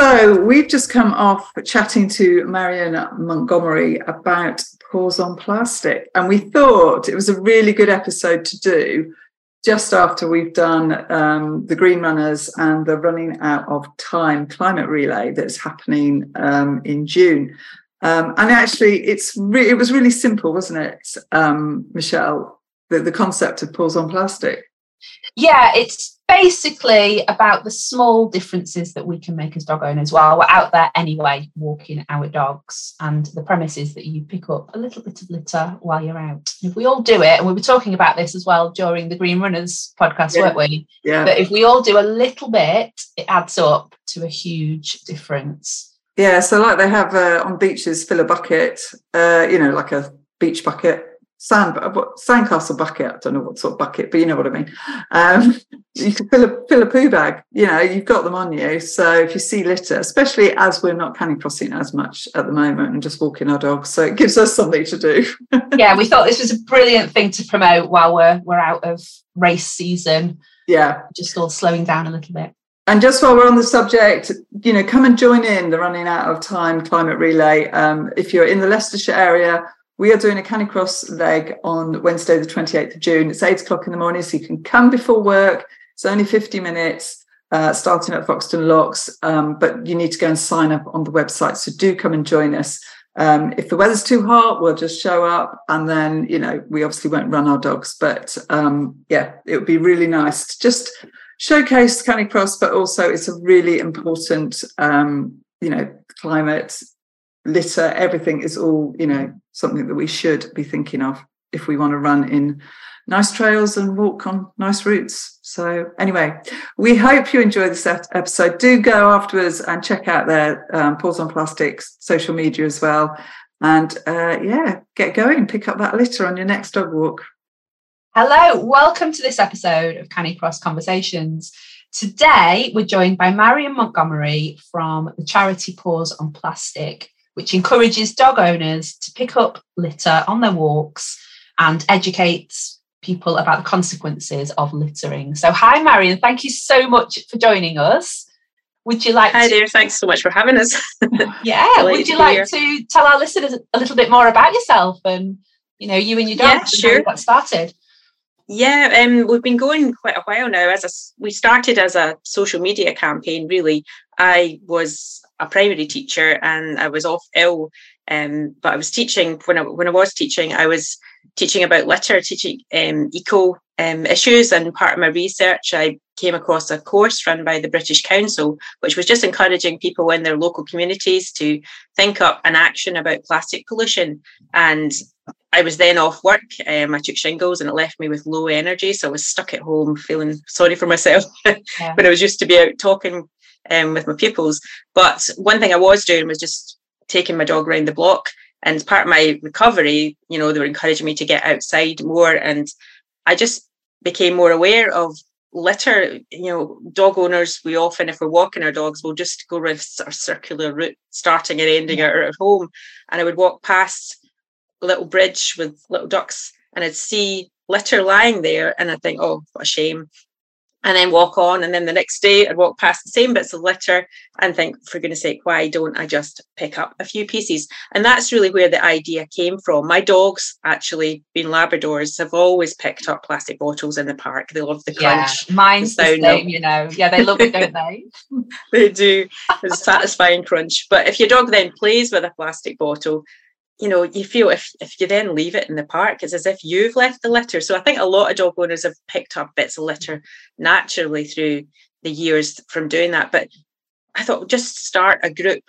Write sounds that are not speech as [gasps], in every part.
So we've just come off chatting to Marion Montgomery about Paws on Plastic, and we thought it was a really good episode to do just after we've done um, the Green Runners and the Running Out of Time climate relay that's happening um, in June. Um, and actually, it's re- it was really simple, wasn't it, um, Michelle? The, the concept of Paws on Plastic. Yeah, it's basically about the small differences that we can make as dog owners while we're out there anyway walking our dogs. And the premise is that you pick up a little bit of litter while you're out. If we all do it and we were talking about this as well during the green runners podcast yeah. weren't we? Yeah. But if we all do a little bit it adds up to a huge difference. Yeah so like they have uh, on beaches fill a bucket uh, you know like a beach bucket sand sandcastle bucket. I don't know what sort of bucket, but you know what I mean. Um, [laughs] you can fill a fill a poo bag. You know, you've got them on you. So if you see litter, especially as we're not canicrossing as much at the moment and just walking our dogs, so it gives us something to do. [laughs] yeah, we thought this was a brilliant thing to promote while we're we're out of race season. Yeah, just all slowing down a little bit. And just while we're on the subject, you know, come and join in the running out of time climate relay. Um, if you're in the Leicestershire area we are doing a canicross leg on Wednesday, the 28th of June. It's eight o'clock in the morning, so you can come before work. It's only 50 minutes, uh, starting at Foxton Locks, um, but you need to go and sign up on the website. So do come and join us. Um, if the weather's too hot, we'll just show up and then, you know, we obviously won't run our dogs. But um, yeah, it would be really nice to just showcase Canicross, but also it's a really important, um, you know, climate litter, everything is all, you know, something that we should be thinking of if we want to run in nice trails and walk on nice routes. So, anyway, we hope you enjoy this episode. Do go afterwards and check out their um, Paws on Plastics social media as well. And uh, yeah, get going, pick up that litter on your next dog walk. Hello, welcome to this episode of Canicross Conversations. Today, we're joined by Marion Montgomery from the charity Paws on Plastic which encourages dog owners to pick up litter on their walks and educates people about the consequences of littering. So, hi, Marion. Thank you so much for joining us. Would you like Hi to... there, thanks so much for having us. [laughs] yeah, [laughs] would you like to tell our listeners a little bit more about yourself and you know you and your dog yeah, sure. you got started? Yeah, um, we've been going quite a while now. As a, we started as a social media campaign, really. I was a primary teacher and I was off ill, um, but I was teaching when I when I was teaching. I was teaching about litter, teaching um, eco um, issues, and part of my research, I came across a course run by the British Council, which was just encouraging people in their local communities to think up an action about plastic pollution. And I was then off work. Um, I took shingles and it left me with low energy. So I was stuck at home feeling sorry for myself [laughs] yeah. when I was used to be out talking um, with my pupils. But one thing I was doing was just taking my dog around the block. And part of my recovery, you know, they were encouraging me to get outside more. And I just became more aware of litter. You know, dog owners, we often, if we're walking our dogs, we'll just go around a circular route, starting and ending yeah. at home. And I would walk past a little bridge with little ducks and I'd see litter lying there and I'd think, oh, what a shame. And then walk on. And then the next day I'd walk past the same bits of litter and think, for goodness sake, why don't I just pick up a few pieces? And that's really where the idea came from. My dogs, actually, being Labradors, have always picked up plastic bottles in the park. They love the crunch. Yeah, mine's the, the same, you know. Yeah, they love it, don't they? [laughs] [laughs] they do. It's a satisfying crunch. But if your dog then plays with a plastic bottle, you know, you feel if, if you then leave it in the park, it's as if you've left the litter. So I think a lot of dog owners have picked up bits of litter naturally through the years from doing that. But I thought just start a group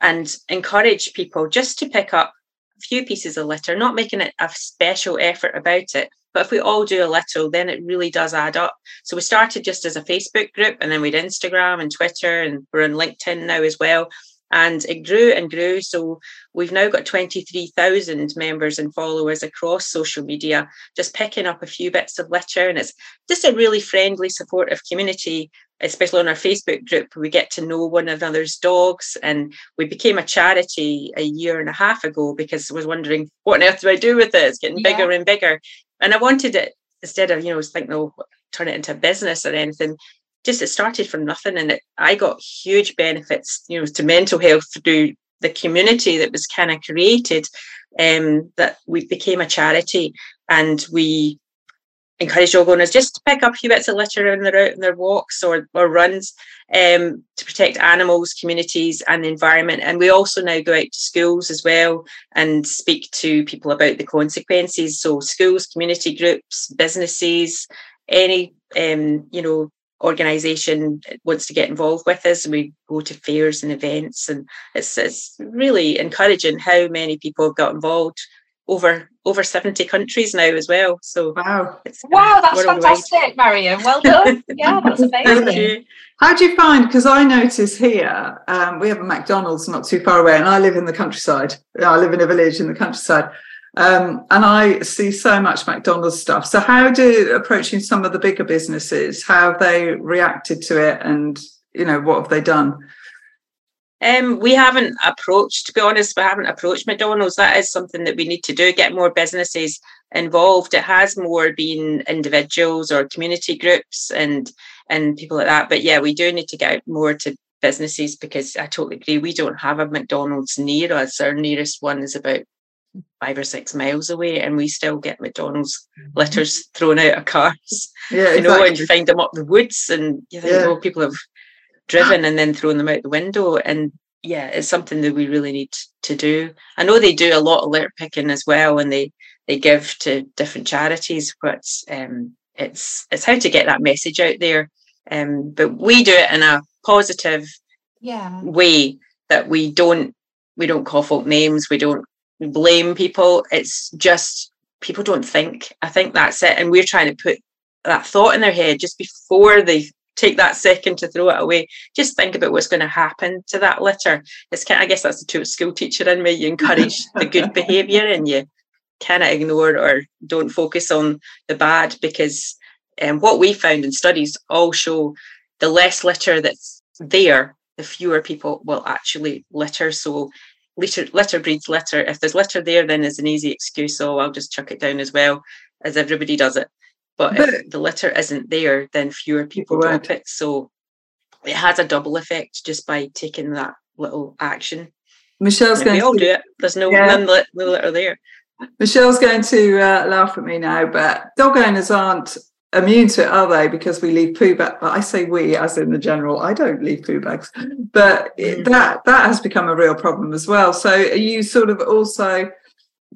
and encourage people just to pick up a few pieces of litter, not making it a special effort about it, But if we all do a little, then it really does add up. So we started just as a Facebook group and then we had Instagram and Twitter and we're on LinkedIn now as well. And it grew and grew. So we've now got 23,000 members and followers across social media, just picking up a few bits of litter. And it's just a really friendly, supportive community, especially on our Facebook group. We get to know one another's dogs. And we became a charity a year and a half ago because I was wondering, what on earth do I do with it? It's getting yeah. bigger and bigger. And I wanted it instead of, you know, thinking, oh, turn it into a business or anything just it started from nothing and it, I got huge benefits, you know, to mental health through the community that was kind of created. Um, that we became a charity and we encourage dog owners just to pick up a few bits of litter when they're out in their walks or, or runs um, to protect animals, communities, and the environment. And we also now go out to schools as well and speak to people about the consequences. So schools, community groups, businesses, any um, you know organization wants to get involved with us and we go to fairs and events and it's, it's really encouraging how many people have got involved. Over over 70 countries now as well so wow. wow that's fantastic marion. Well done. [laughs] Yeah that's amazing. how do you find because i notice here um, we have a mcdonald's not too far away and i live in the countryside. I live in a village in the countryside um, and I see so much McDonald's stuff. So, how do approaching some of the bigger businesses, how have they reacted to it, and you know what have they done? Um, we haven't approached, to be honest, we haven't approached McDonald's. That is something that we need to do, get more businesses involved. It has more been individuals or community groups and and people like that. But yeah, we do need to get more to businesses because I totally agree. We don't have a McDonald's near us. Our nearest one is about five or six miles away and we still get McDonald's mm-hmm. litters thrown out of cars. Yeah, you know, and you find them up the woods and you think, yeah. oh, people have driven and then thrown them out the window. And yeah, it's something that we really need to do. I know they do a lot of litter picking as well and they they give to different charities, but um, it's it's how to get that message out there. Um, but we do it in a positive yeah. way that we don't we don't call folk names, we don't blame people. It's just people don't think. I think that's it. And we're trying to put that thought in their head just before they take that second to throw it away. Just think about what's going to happen to that litter. It's kind of, I guess that's the school teacher in me. You encourage [laughs] the good behaviour and you cannot ignore or don't focus on the bad because um, what we found in studies all show the less litter that's there, the fewer people will actually litter. So litter litter breeds litter. If there's litter there, then it's an easy excuse. So I'll just chuck it down as well, as everybody does it. But, but if the litter isn't there, then fewer people right. drop it. So it has a double effect just by taking that little action. Michelle's going we all to, do it. There's no, yeah. none, no litter there. Michelle's going to uh, laugh at me now, but dog owners aren't immune to it, are they? Because we leave poo bags. But I say we, as in the general. I don't leave poo bags, but mm. that that has become a real problem as well. So, are you sort of also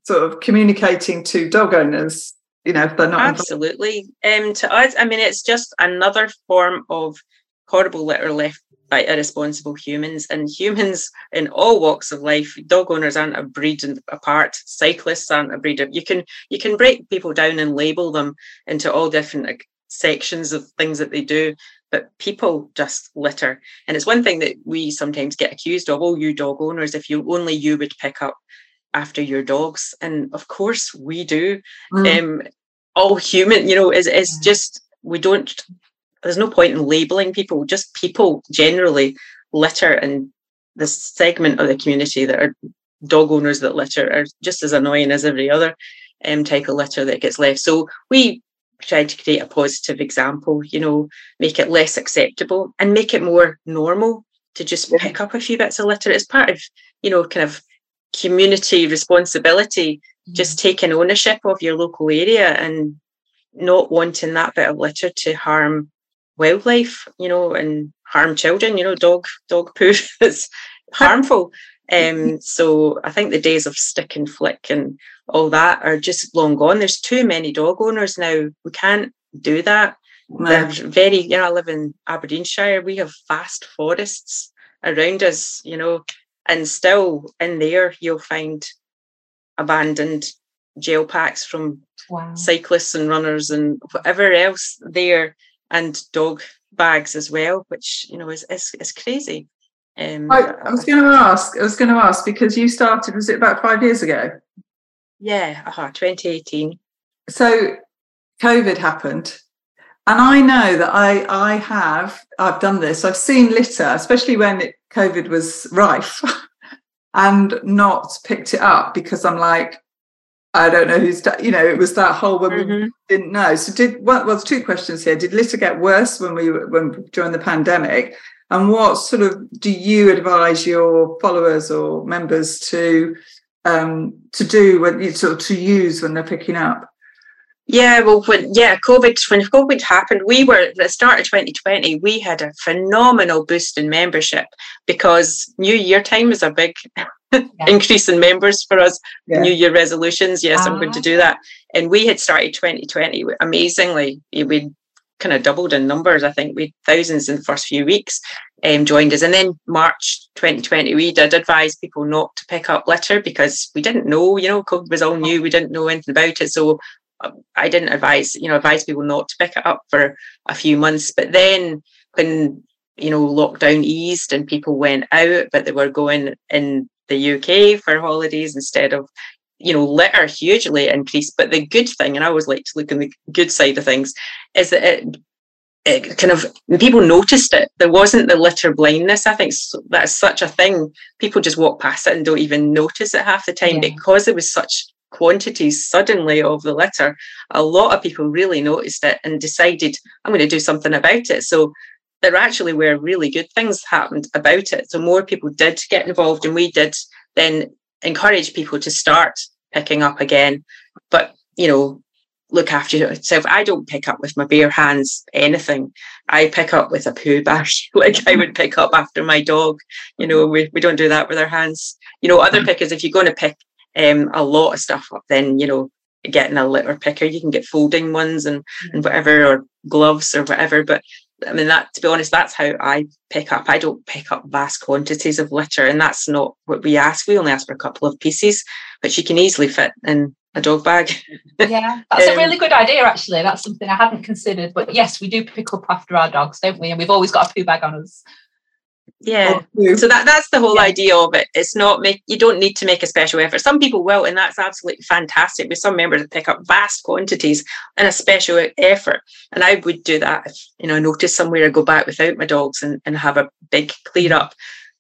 sort of communicating to dog owners? You know, if they're not absolutely. Um, to us, I mean, it's just another form of horrible litter left by irresponsible humans and humans in all walks of life dog owners aren't a breed apart cyclists aren't a breed you can you can break people down and label them into all different like, sections of things that they do but people just litter. And it's one thing that we sometimes get accused of oh you dog owners if you only you would pick up after your dogs. And of course we do. Mm. um all human you know is is just we don't there's no point in labeling people, just people generally litter and this segment of the community that are dog owners that litter are just as annoying as every other um, type of litter that gets left. So we try to create a positive example, you know, make it less acceptable and make it more normal to just pick up a few bits of litter. It's part of, you know, kind of community responsibility, mm-hmm. just taking ownership of your local area and not wanting that bit of litter to harm wildlife, you know, and harm children, you know, dog dog [laughs] poo is harmful. Um, [laughs] so I think the days of stick and flick and all that are just long gone. There's too many dog owners now. We can't do that. They're very, you know, I live in Aberdeenshire. We have vast forests around us, you know, and still in there you'll find abandoned gel packs from Wow. cyclists and runners and whatever else there, and dog bags as well, which you know is is, is crazy. Um, I, I was going to ask. I was going to ask because you started. Was it about five years ago? yeah, uh 2018. So, COVID happened, and I know that I I have I've done this. I've seen litter, especially when it, COVID was rife, [laughs] and not picked it up because I'm like. I don't know who's, you know, it was that whole when we Mhm. didn't know. So did well, well, there's two questions here. Did litter get worse when we when during the pandemic? And what sort of do you advise your followers or members to um to do when you sort of to use when they're picking up? Yeah, well, when yeah, COVID when COVID happened, we were at the start of 2020. We had a phenomenal boost in membership because New Year time is a big increase in members for us. Yeah. New Year resolutions. Yes, I'm going to Ah. do that. And we had started 2020 amazingly. We kind of doubled in numbers. I think we had thousands in the first few weeks um, joined us. And then March 2020, we did advise people not to pick up litter because we didn't know, you know, COVID was all new. We didn't know anything about it. So um, I didn't advise, you know, advise people not to pick it up for a few months. But then when, you know, lockdown eased and people went out, but they were going in the UK for holidays instead of, you know, litter hugely increased. But the good thing, and I always like to look on the good side of things, is that it, it kind of people noticed it. There wasn't the litter blindness. I think that's such a thing. People just walk past it and don't even notice it half the time Yeah. because there was such quantities suddenly of the litter. A lot of people really noticed it and decided, I'm going to do something about it. So there actually were really good things happened about it. So more people did get involved, and we did then encourage people to start picking up again. But you know, look after yourself. I don't pick up with my bare hands anything. I pick up with a poo bag, [laughs] like I would pick up after my dog. You know, we, we don't do that with our hands. You know, other pickers, if you're going to pick um, a lot of stuff up, then you know, getting a litter picker, you can get folding ones and and whatever, or gloves or whatever. But I mean, that to be honest, that's how I pick up. I don't pick up vast quantities of litter, and that's not what we ask. We only ask for a couple of pieces, which you can easily fit in a dog bag. Yeah, [laughs] that's a Um, really good idea, actually. That's something I hadn't considered. But yes, we do pick up after our dogs, don't we? And we've always got a poo bag on us. Yeah. So that that's the whole Yeah. idea of it. It's not make you don't need to make a special effort. Some people will, and that's absolutely fantastic. With some members that pick up vast quantities and a special effort. And I would do that if you know I notice somewhere I go back without my dogs and, and have a big clear up.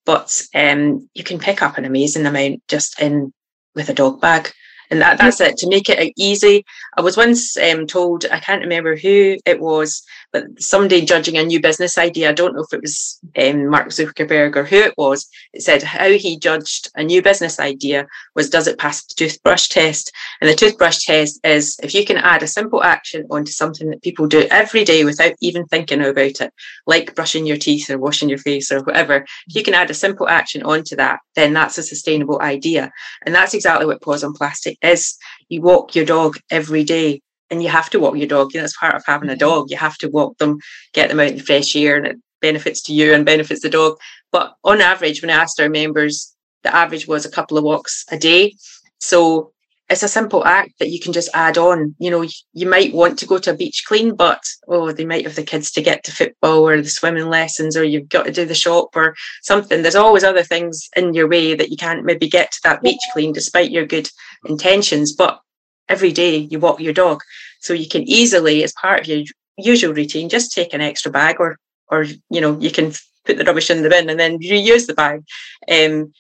But um, you can pick up an amazing amount just in with a dog bag. And that, that's it to make it easy. I was once um, told, I can't remember who it was, but somebody judging a new business idea, I don't know if it was um, Mark Zuckerberg or who it was, it said how he judged a new business idea was does it pass the toothbrush test? And the toothbrush test is if you can add a simple action onto something that people do every day without even thinking about it, like brushing your teeth or washing your face or whatever, if you can add a simple action onto that, then that's a sustainable idea. And that's exactly what Paws on Plastic is. You walk your dog every day and you have to walk your dog. You know, it's part of having a mm-hmm. dog. You have to walk them, get them out in the fresh air, and it benefits to you and benefits the dog. But on average, when I asked our members, the average was a couple of walks a day. So it's a simple act that you can just add on. You know, you might want to go to a beach clean, but oh, they might have the kids to get to football or the swimming lessons, or you've got to do the shop or something. There's always other things in your way that you can't maybe get to that beach clean despite your good intentions. But every day you walk your dog. So you can easily, as part of your usual routine, just take an extra bag or or you know, you can put the rubbish in the bin and then reuse the bag. Um,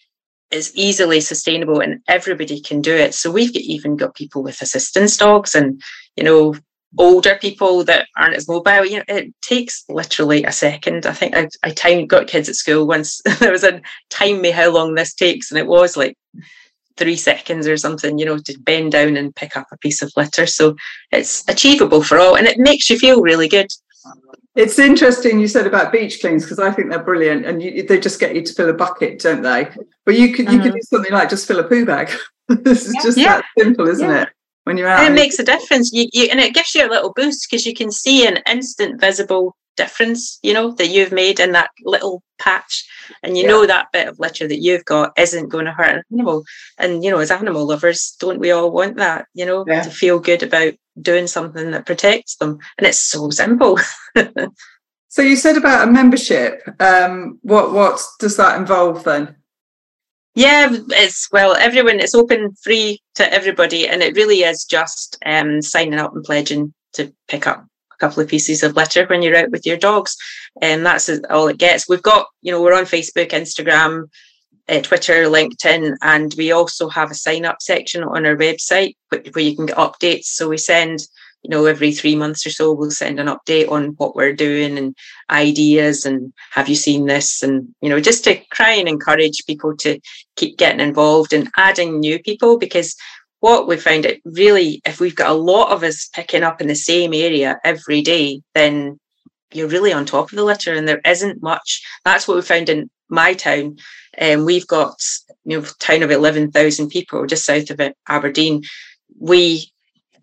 it's easily sustainable and everybody can do it. So we've even got people with assistance dogs and, you know, older people that aren't as mobile. You know, it takes literally a second. I think I, I got kids at school once. [laughs] there was a time me how long this takes, and it was like three seconds or something, you know, to bend down and pick up a piece of litter. So it's achievable for all and it makes you feel really good. It's interesting you said about beach cleans because I think they're brilliant and you, they just get you to fill a bucket, don't they? But you could you could Mhm. do something like just fill a poo bag. [laughs] this is Yeah. just Yeah. that simple, isn't Yeah. it? When you're out, And it and- makes a difference. You, you and it gives you a little boost because you can see an instant visible difference, you know, that you've made in that little patch. And you Yeah. know that bit of litter that you've got isn't going to hurt an animal. And, you know, as animal lovers, don't we all want that, you know, Yeah. to feel good about doing something that protects them? And it's so simple. [laughs] So you said about a membership. Um, what what does that involve then? Yeah, it's well, everyone, it's open free to everybody, and it really is just um, signing up and pledging to pick up couple of pieces of litter when you're out with your dogs. And that's all it gets. We've got, you know, we're on Facebook, Instagram, uh, Twitter, LinkedIn, and we also have a sign up section on our website where, you can get updates. So we send, you know, every three months or so, we'll send an update on what we're doing and ideas and have you seen this? And, you know, just to try and encourage people to keep getting involved and adding new people because what we found it really, if we've got a lot of us picking up in the same area every day, then you're really on top of the litter and there isn't much. That's what we found in my town. Um, we've got, you know, town of 11,000 people just south of Aberdeen. We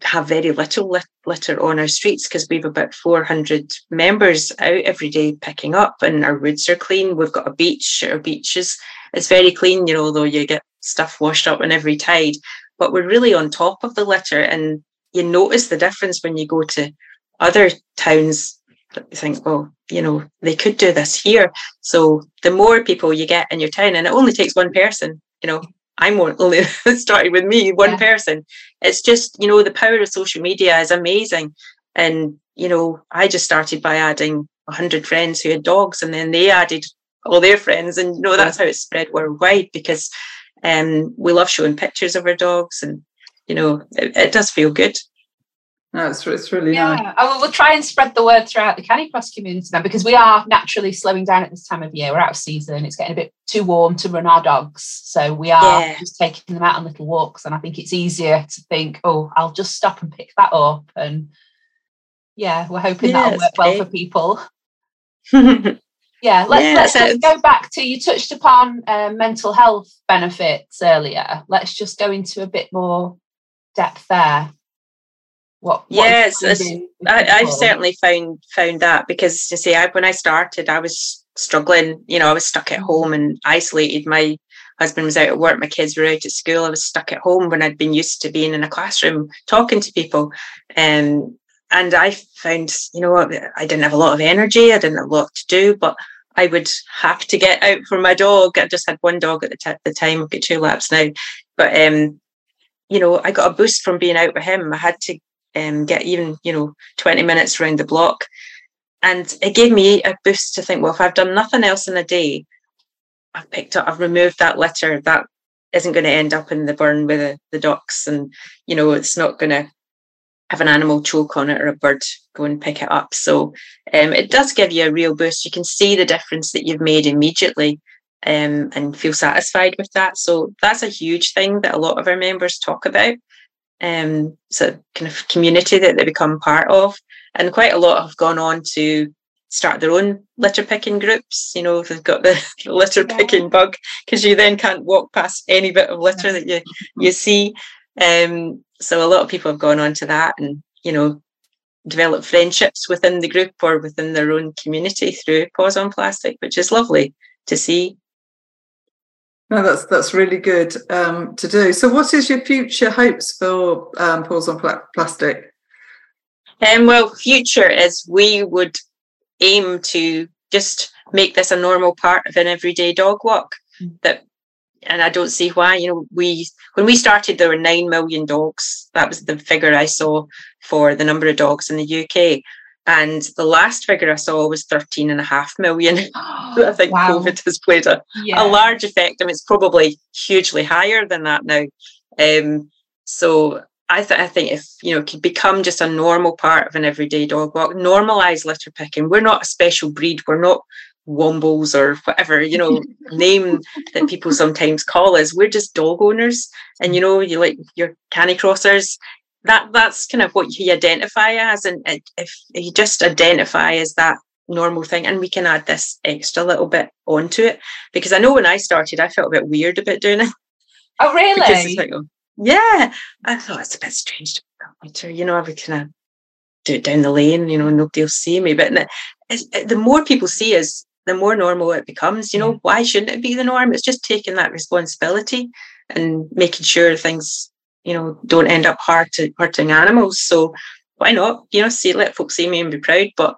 have very little lit- litter on our streets because we've about 400 members out every day picking up and our woods are clean. We've got a beach, our beaches it's very clean, you know, although you get stuff washed up on every tide. But we're really on top of the litter and you notice the difference when you go to other towns that you think, well, you know, they could do this here. So the more people you get in your town, and it only takes one person, you know, I'm only [laughs] started with me, one Yeah. person. It's just, you know, the power of social media is amazing. And, you know, I just started by adding 100 friends who had dogs, and then they added all their friends. And, you know, that's how it spread worldwide because um, we love showing pictures of our dogs. And, you know, it, it does feel good. No, it's, it's really nice. Yeah, and we'll, we'll try and spread the word throughout the Canicross community now because we are naturally slowing down at this time of year. We're out of season; it's getting a bit too warm to run our dogs, so we are Yeah. just taking them out on little walks. And I think it's easier to think, "Oh, I'll just stop and pick that up." And yeah, we're hoping Yeah, that'll it's work well for people. [laughs] Yeah, let's Yeah, let's just go back to you touched upon um, mental health benefits earlier. Let's just go into a bit more depth there. What? what Yeah, is it's- finding with I, I've certainly found found that because you see, I, when I started, I was struggling. You know, I was stuck at home and isolated. My husband was out at work, my kids were out at school. I was stuck at home when I'd been used to being in a classroom talking to people. Um, and I found, you know, what, I didn't have a lot of energy. I didn't have a lot to do, but I would have to get out for my dog. I just had one dog at the, t- the time. I've got two labs now, but um, you know, I got a boost from being out with him. I had to um, get even, you know, 20 minutes around the block. And it gave me a boost to think, well, if I've done nothing else in a day, I've picked up, I've removed that litter, that isn't going to end up in the burn with the, the ducks. And, you know, it's not going to have an animal choke on it or a bird go and pick it up. So um, it does give you a real boost. You can see the difference that you've made immediately um, and feel satisfied with that. So that's a huge thing that a lot of our members talk about. Um, so kind of community that they become part of, and quite a lot have gone on to start their own litter picking groups. You know, if they've got the, the [laughs] litter picking bug, because you then can't walk past any bit of litter that you you see. Um, so a lot of people have gone on to that, and you know, develop friendships within the group or within their own community through Paws on Plastic, which is lovely to see. No, that's that's really good um, to do. So, what is your future hopes for um, Paws on Pla- Plastic? Um, well, future is we would aim to just make this a normal part of an everyday dog walk. Mm. That, and I don't see why. You know, we when we started, there were nine million dogs. That was the figure I saw for the number of dogs in the UK. And the last figure I saw was 13 and a half million. [gasps] I think Wow. COVID has played a, Yeah. a large effect. I mean, it's probably hugely higher than that now. Um, so I, th- I think if you know, could become just a normal part of an everyday dog walk, normalize litter picking. We're not a special breed. We're not wombles or whatever you know [laughs] name that people sometimes call us. We're just dog owners, and you know, you like your canicrossers That that's kind of what you identify as, and if you just identify as that normal thing and we can add this extra little bit onto it. Because i know when i started i felt a bit weird about doing it. Oh, really? like, oh, yeah. I thought it's a bit strange to litter you know i would kind of do it down the lane you know nobody will see me. But the more people see us, the more normal it becomes. You know, why shouldn't it be the norm? It's just taking that responsibility and making sure things, you know, don't end up hard to, hurting animals. So why not? You know, see, let folks see me and be proud. But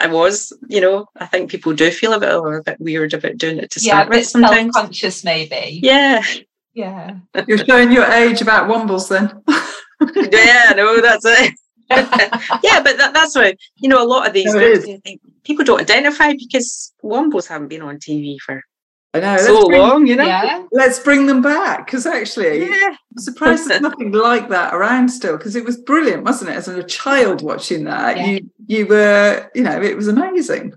I was, you know, I think people do feel a bit, oh, a bit weird about doing it to yeah, start with sometimes. Self-conscious, maybe. Yeah. Yeah. You're showing your age about wombles then. [laughs] yeah, no, that's it. [laughs] yeah, but that, that's why you know a lot of these No, groups, it I think people don't identify because wombles haven't been on TV for I know. so let's bring, long, you know. Yeah. let's bring them back because actually, Yeah. I'm surprised there's [laughs] nothing like that around still because it was brilliant, wasn't it? As a child watching that, Yeah. you you were, you know, it was amazing.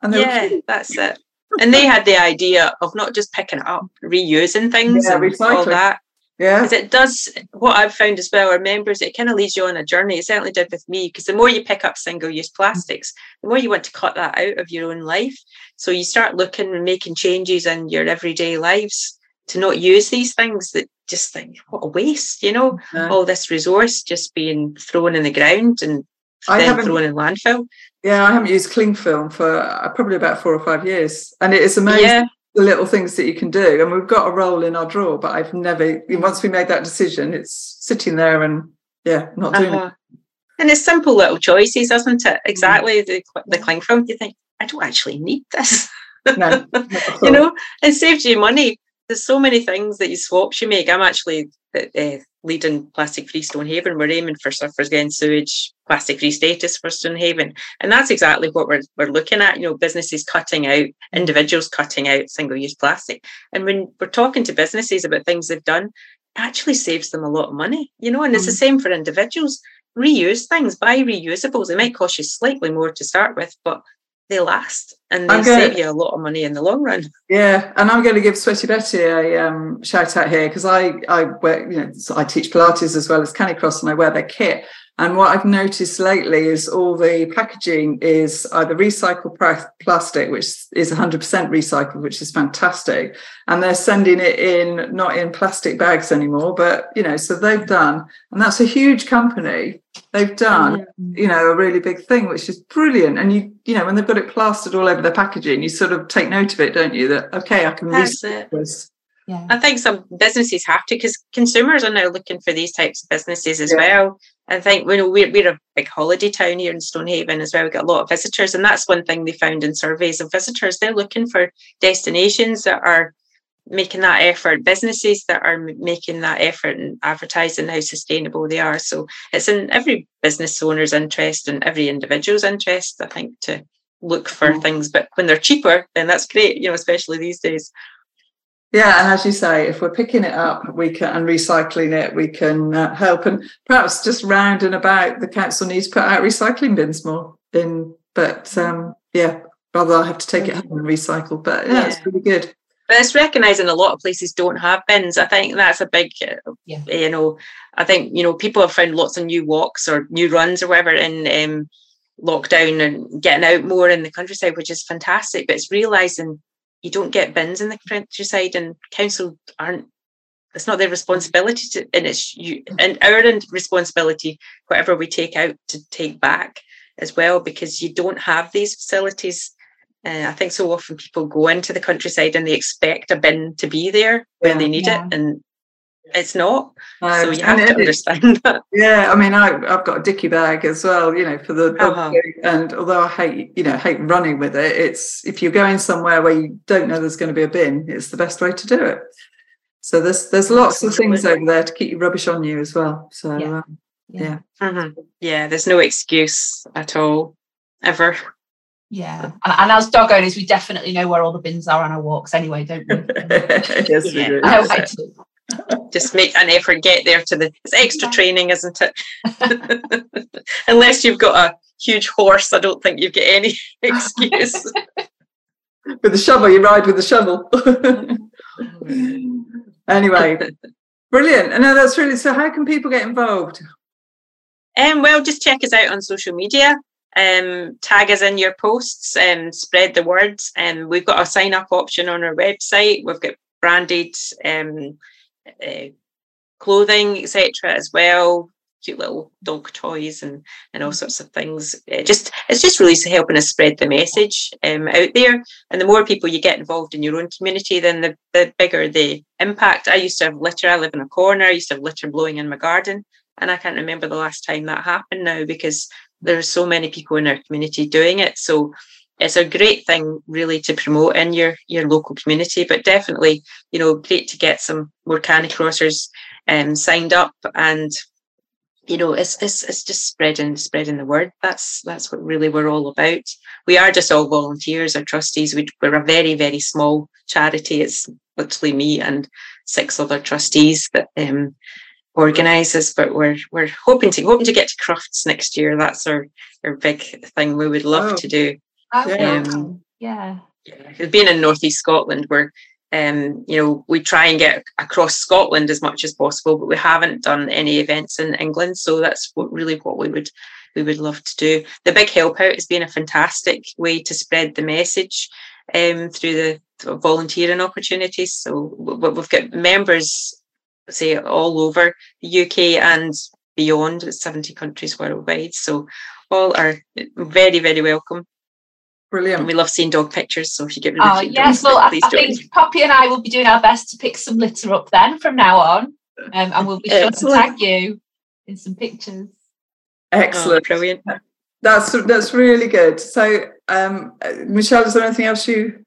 And they yeah, cute. that's it. And they had the idea of not just picking it up, reusing things Yeah, and all that. Yeah, Because it does what I've found as well, our members, it kind of leads you on a journey. It certainly did with me, because the more you pick up single-use plastics, the more you want to cut that out of your own life. So you start looking and making changes in your everyday lives to not use these things that just think, what a waste, you know, No. all this resource just being thrown in the ground and I then haven't- thrown in landfill. yeah. I haven't used cling film for uh, probably about four or five years, and it is amazing. Yeah. The little things that you can do. And we've got a roll in our drawer, but I've never, once we made that decision, it's sitting there and yeah, not doing Uh-huh. And it's simple little choices, isn't Mm. it? Exactly. The, the cling film, you think, I don't actually need this. No, [laughs] you know, it saves you money. There's so many things that you swaps you make. I'm actually uh, leading Plastic Free Stonehaven. We're aiming for Surfers Against Sewage plastic free status for Stonehaven, and that's exactly what we're we're looking at. You know, businesses cutting out, individuals cutting out single use plastic, and when we're talking to businesses about things they've done, it actually saves them a lot of money. You know, and it's the Mm. same for individuals. Reuse things, buy reusables. It might cost you slightly more to start with, but they last and they gonna- save you a lot of money in the long run. Yeah, and I'm going to give Sweaty Betty a um, shout out here because I I wear you know so I teach Pilates as well as Canicross and I wear their kit. And what I've noticed lately is all the packaging is either recycled plastic, which is 100% recycled, which is fantastic, and they're sending it in not in plastic bags anymore, but you know, so they've done, and that's a huge company. They've done, you know, a really big thing, which is brilliant. And you, you know, when they've got it plastered all over their packaging, you sort of take note of it, don't you? That okay, I can That's recycle it. this. Yeah. I think some businesses have to because consumers are now looking for these types of businesses as Yeah. well. I think you know we're we're a big holiday town here in Stonehaven as well. We get a lot of visitors, and that's one thing they found in surveys of visitors. They're looking for destinations that are making that effort, businesses that are making that effort and advertising how sustainable they are. So it's in every business owner's interest and every individual's interest, I think, to look for Mm. things. But when they're cheaper, then that's great. You know, especially these days. Yeah, and as you say, if we're picking it up, we can and recycling it, we can uh, help. And perhaps just round and about, the council needs to put out recycling bins more. In, but um, yeah, rather I have to take it home and recycle. But yeah, it's Yeah. really good. But it's recognising a lot of places don't have bins. I think that's a big, uh, Yeah. you know, I think, you know, people have found lots of new walks or new runs or whatever in um, lockdown and getting out more in the countryside, which is fantastic. But it's realising you don't get bins in the countryside and council aren't, it's not their responsibility to, and it's you, and our responsibility, whatever we take out to take back as well, because you don't have these facilities. Uh, I think so often people go into the countryside and they expect a bin to be there when they need Yeah. it, and it's not. Uh, so you have to it- understand [laughs] that. Yeah, I mean, I, I've got a dicky bag as well, you know, for the Uh-huh. And although I hate, you know, hate running with it, it's if you're going somewhere where you don't know there's going to be a bin, it's the best way to do it. So there's there's lots of things over there to keep your rubbish on you as well. So Yeah. um, Yeah. Mhm. Yeah, there's no excuse at all, ever. Yeah. And, and as dog owners, we definitely know where all the bins are on our walks anyway, don't we? [laughs] yes, we do. I hope I do. Just make an effort, get there to the. It's extra training, isn't it? [laughs] Unless you've got a huge horse, I don't think you've got any [laughs] excuse. With the shovel, you ride with the shovel. [laughs] anyway, brilliant. And no, that's really so. How can people get involved? Um, well, just check us out on social media. Um, tag us in your posts and spread the words. And we've got a sign up option on our website. We've got branded um, uh, clothing, etc. as well. cute little dog toys and and all sorts of things. It just it's just really helping us spread the message um, out there. And the more people you get involved in your own community, then the, the bigger the impact. I used to have litter. I live in a corner. I used to have litter blowing in my garden, and I can't remember the last time that happened now because there are so many people in our community doing it. So it's a great thing really to promote in your your local community but definitely you know great to get some more canicrossers um, signed up and you know it's, it's it's just spreading spreading the word. That's that's what really we're all about. We are just all volunteers or trustees. We, we're a very very small charity. It's literally me and six other trustees that um organises but we're we're hoping to hoping to get to crufts next year. That's our our big thing we would love oh. to do um, yeah. yeah. Being in Northeast Scotland, where um, you know, we try and get across Scotland as much as possible, but we haven't done any events in England. So that's what really what we would we would love to do. The big help out has been a fantastic way to spread the message um, through the volunteering opportunities. So we've got members, say, all over the UK and beyond, 70 countries worldwide. So all are very, very welcome. Brilliant. And we love seeing dog pictures. So if you get oh, yes, well, I, I think Poppy and I will be doing our best to pick some litter up then from now on. Um, and we'll be sure Excellent. to tag you in some pictures. Excellent. Oh, brilliant. That's that's really good. So, um, Michelle, is there anything else you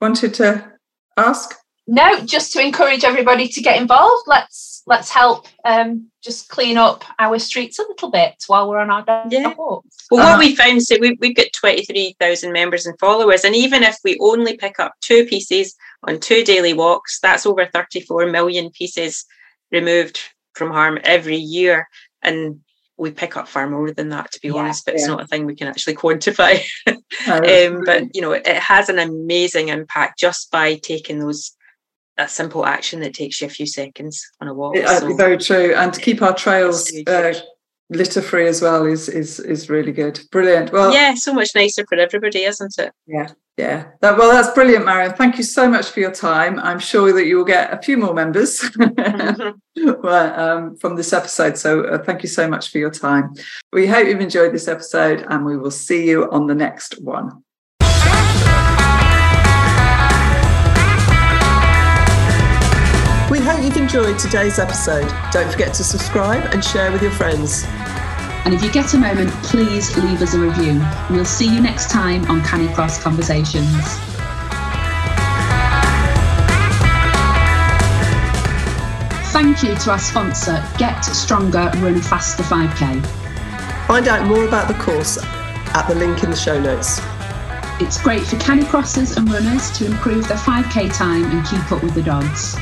wanted to ask? No, just to encourage everybody to get involved. Let's let's help um, just clean up our streets a little bit while we're on our yeah. walks. Well, uh-huh. what we found, so we, we've got 23,000 members and followers, and even if we only pick up two pieces on two daily walks, that's over 34 million pieces removed from harm every year. And we pick up far more than that, to be yeah, honest, but yeah. it's not a thing we can actually [laughs] quantify. um, but, you know, it has an amazing impact just by taking those a simple action that takes you a few seconds on a walk. Yeah, so, very true. And to keep our trails uh, litter free as well is is is really good. Brilliant. Well, yeah, so much nicer for everybody, isn't it? Yeah, yeah. That, well, that's brilliant, Marion. Thank you so much for your time. I'm sure that you will get a few more members [laughs] well, um, from this episode. So uh, thank you so much for your time. We hope you've enjoyed this episode, and we will see you on the next one. Hope you've enjoyed today's episode. Don't forget to subscribe and share with your friends. And if you get a moment, please leave us a review. We'll see you next time on Canicross Conversations. Thank you to our sponsor, Get Stronger Run Faster 5K. Find out more about the course at the link in the show notes. It's great for canicrossers and runners to improve their 5k time and keep up with the dogs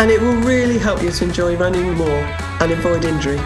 and it will really help you to enjoy running more and avoid injury.